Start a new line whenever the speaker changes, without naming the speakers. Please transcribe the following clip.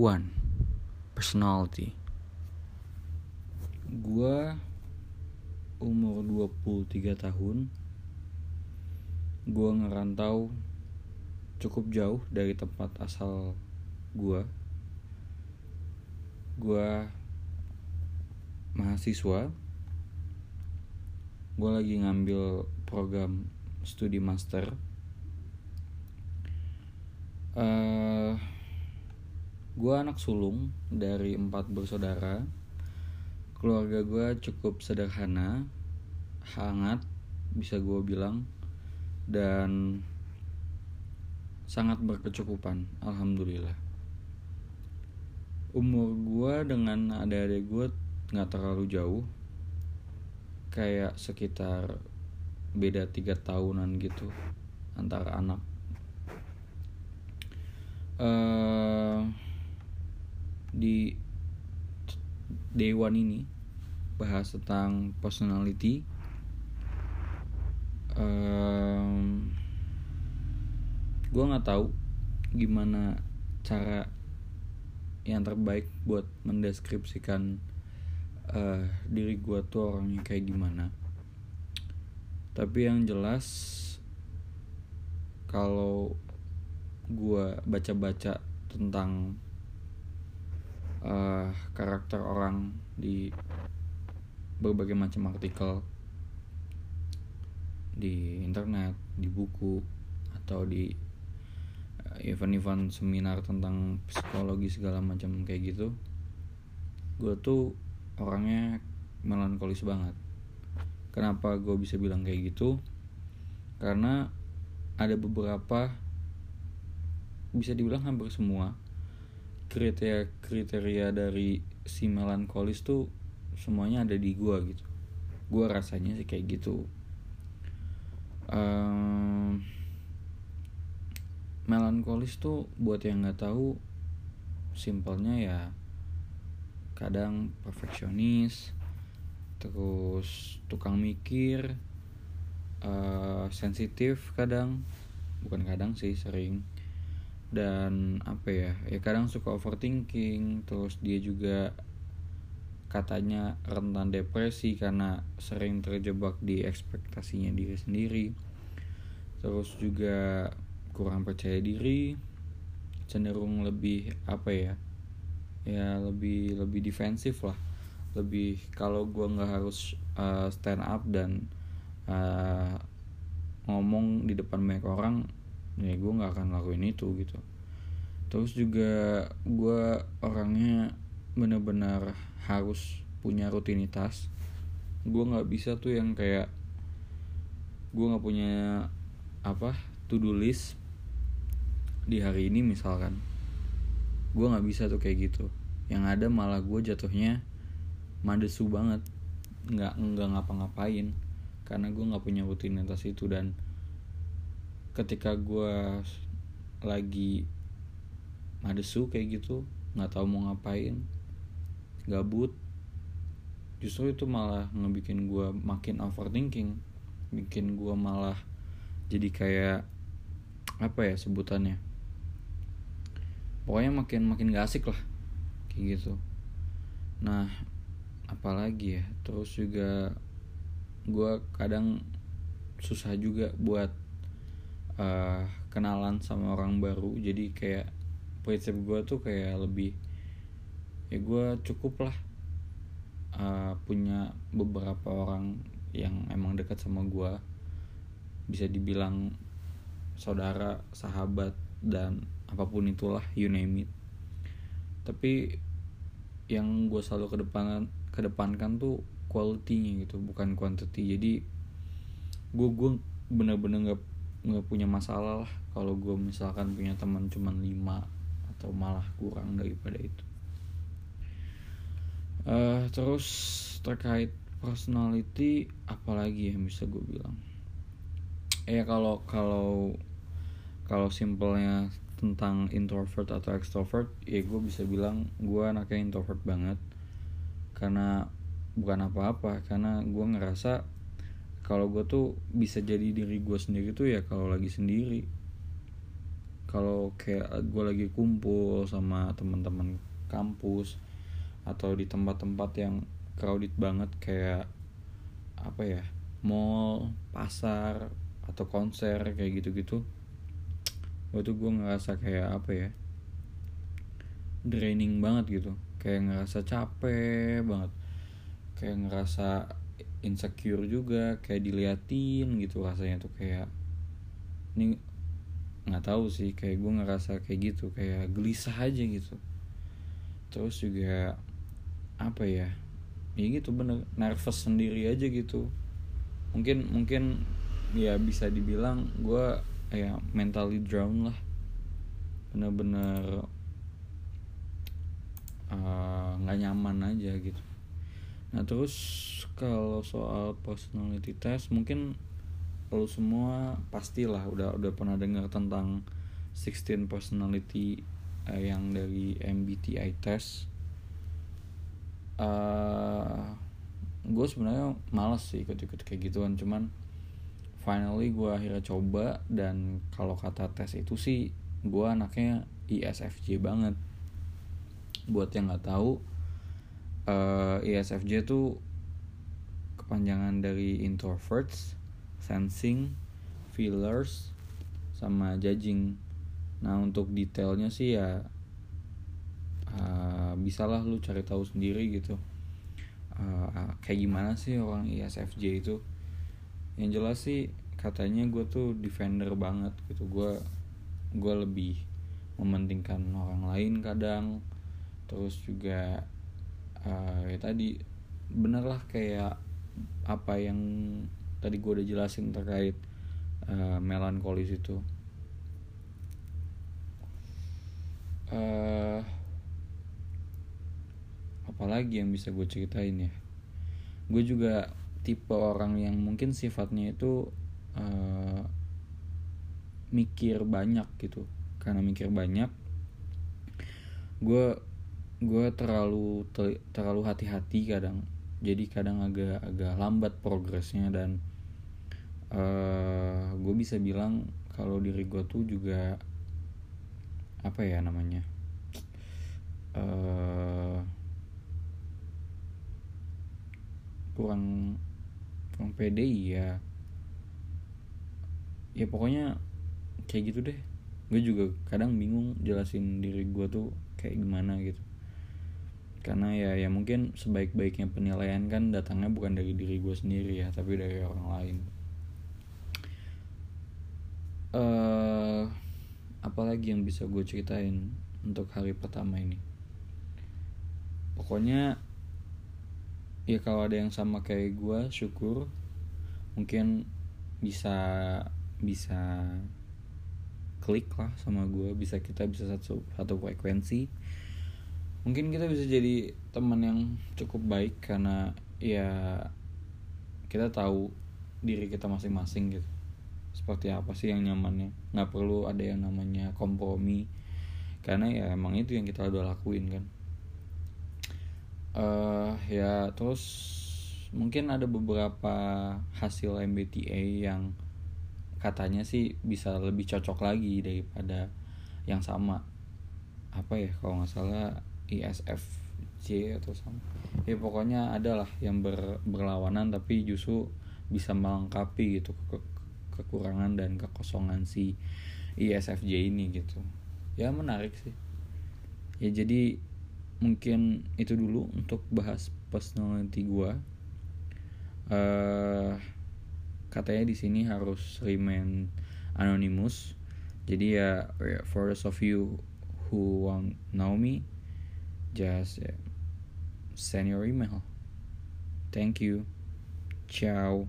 One. Personality. Gua umur 23 tahun. Gua ngerantau cukup jauh dari tempat asal gua. Gua mahasiswa. Gua lagi ngambil program studi master. Uh, gue anak sulung dari empat bersaudara. Keluarga gue cukup sederhana hangat bisa gue bilang dan sangat berkecukupan alhamdulillah. Umur gue dengan adik-adik gue nggak terlalu jauh kayak sekitar beda tiga tahunan gitu antara anak. Uh, di Dewan ini bahas tentang personality. Um, gue nggak tahu gimana cara yang terbaik buat mendeskripsikan uh, diri gue tuh orangnya kayak gimana. Tapi yang jelas kalau gue baca-baca tentang uh, karakter orang di berbagai macam artikel di internet, di buku atau di eh, event-event seminar tentang psikologi segala macam kayak gitu gue tuh orangnya melankolis banget. Kenapa gue bisa bilang kayak gitu? Karena ada beberapa bisa dibilang hampir semua kriteria kriteria dari si melankolis tuh semuanya ada di gua gitu. Gua rasanya sih kayak gitu. Um, melankolis tuh buat yang nggak tahu simpelnya ya kadang perfeksionis terus tukang mikir uh, sensitif kadang. Bukan kadang sih sering dan apa ya ya kadang suka overthinking terus dia juga katanya rentan depresi karena sering terjebak di ekspektasinya diri sendiri. Terus juga kurang percaya diri cenderung lebih apa ya ya lebih lebih defensif lah. Lebih kalau gue nggak harus uh, stand up dan uh, ngomong di depan banyak orang ya gue nggak akan lakuin itu gitu. Terus juga gue orangnya bener-bener harus punya rutinitas. Gue nggak bisa tuh yang kayak gue nggak punya apa to do list di hari ini misalkan. Gue nggak bisa tuh kayak gitu. Yang ada malah gue jatuhnya madesu banget. Nggak nggak ngapa-ngapain. Karena gue nggak punya rutinitas itu dan ketika gue lagi madesu kayak gitu nggak tahu mau ngapain gabut justru itu malah ngebikin gue makin overthinking bikin gue malah jadi kayak apa ya sebutannya pokoknya makin makin gak asik lah kayak gitu. Nah apalagi ya terus juga gue kadang susah juga buat uh, kenalan sama orang baru. Jadi kayak prinsip gue tuh kayak lebih ya gue cukup lah uh, punya beberapa orang yang emang dekat sama gue bisa dibilang saudara sahabat dan apa pun itulah you name it. Tapi yang gue selalu kedepanan kedepankan tuh quality-nya gitu bukan quantity. Jadi gue gue bener-bener gak nggak punya masalah lah kalau gue misalkan punya teman cuman lima atau malah kurang daripada itu. Uh, terus terkait personality apalagi yang bisa gue bilang? Ya kalau kalau kalau simpelnya tentang introvert atau extrovert ya gue bisa bilang gue anaknya introvert banget. Karena bukan apa-apa karena gue ngerasa kalau gue tuh bisa jadi diri gue sendiri tuh ya kalau lagi sendiri. Kalau kayak gue lagi kumpul sama teman-teman kampus atau di tempat-tempat yang crowded banget kayak apa ya mall pasar atau konser kayak gitu-gitu waktu gue ngerasa kayak apa ya draining banget gitu. Kayak ngerasa capek banget. Kayak ngerasa insecure juga kayak diliatin gitu rasanya tuh kayak ini nggak tahu sih kayak gue ngerasa kayak gitu kayak gelisah aja gitu. Terus juga apa ya ya gitu bener nervous sendiri aja gitu. Mungkin mungkin ya bisa dibilang gue ya mentally drown lah. Bener-bener eh, nggak uh, nyaman aja gitu nah terus kalau soal personality test mungkin lo semua pastilah udah udah pernah dengar tentang 16 personality uh, yang dari MBTI test. Uh, gue sebenarnya males sih ikut-ikut kayak gituan cuman finally gue akhirnya coba dan kalau kata tes itu sih gue anaknya ISFJ banget. Buat yang nggak tahu uh, ISFJ tuh kepanjangan dari introverts, sensing, feelers, sama judging. Nah untuk detailnya sih ya uh, bisalah lu cari tahu sendiri gitu. Uh, kayak gimana sih orang ISFJ itu? Yang jelas sih katanya gue tuh defender banget gitu. Gue gue lebih mementingkan orang lain kadang. Terus juga uh, ya tadi bener lah kayak apa yang tadi gue udah jelasin terkait uh, melankolis itu. Uh, apalagi yang bisa gue ceritain ya? Gue juga tipe orang yang mungkin sifatnya itu uh, mikir banyak gitu. Karena mikir banyak gue gue terlalu terlalu hati-hati kadang. Jadi kadang agak agak lambat progresnya dan uh, gue bisa bilang kalau diri gue tuh juga apa ya namanya uh, kurang kurang pede ya ya pokoknya kayak gitu deh. Gue juga kadang bingung jelasin diri gue tuh kayak gimana gitu karena ya ya mungkin sebaik-baiknya penilaian kan datangnya bukan dari diri gue sendiri ya tapi dari orang lain. Uh, apalagi yang bisa gue ceritain untuk hari pertama ini? Pokoknya ya kalau ada yang sama kayak gue syukur. Mungkin bisa bisa klik lah sama gue bisa kita bisa satu satu frekuensi mungkin kita bisa jadi teman yang cukup baik karena ya kita tahu diri kita masing-masing gitu. Seperti apa sih yang nyamannya? Nggak perlu ada yang namanya kompromi. Karena ya emang itu yang kita udah lakuin kan. Uh, ya terus mungkin ada beberapa hasil MBTA yang katanya sih bisa lebih cocok lagi daripada yang sama. Apa ya kalau nggak salah ISFJ atau sama ya pokoknya adalah yang ber, berlawanan tapi justru bisa melengkapi gitu ke, kekurangan dan kekosongan si ISFJ ini gitu. Ya menarik sih. Ya jadi mungkin itu dulu untuk bahas personality gue uh, katanya di sini harus remain anonymous. Jadi ya for those of you who want know me just send your email thank you. Ciao